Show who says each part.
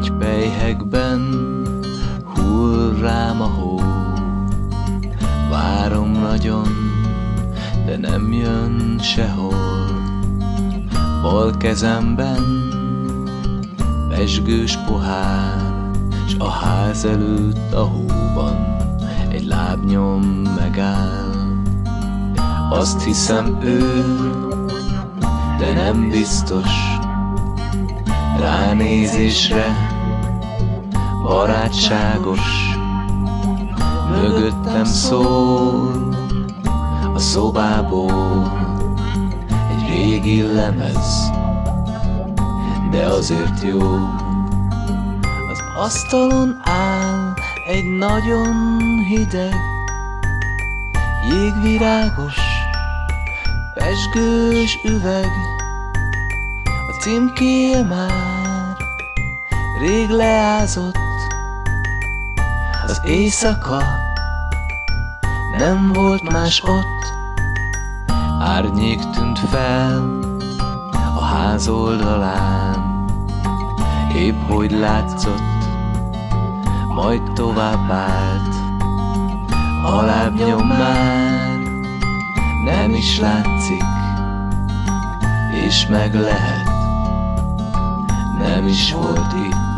Speaker 1: nagy pejhekben hull rám a hó. Várom nagyon, de nem jön sehol. Bal kezemben pesgős pohár, s a ház előtt a hóban egy lábnyom megáll. Azt hiszem ő, de nem biztos, ránézésre barátságos, mögöttem szól a szobából egy régi lemez, de azért jó. Az asztalon áll egy nagyon hideg, jégvirágos, pesgős üveg, címkéje már rég leázott, az éjszaka nem volt más ott, árnyék tűnt fel a ház oldalán, épp hogy látszott, majd tovább állt, a lábnyom már nem is látszik, és meg lehet, nem is volt itt.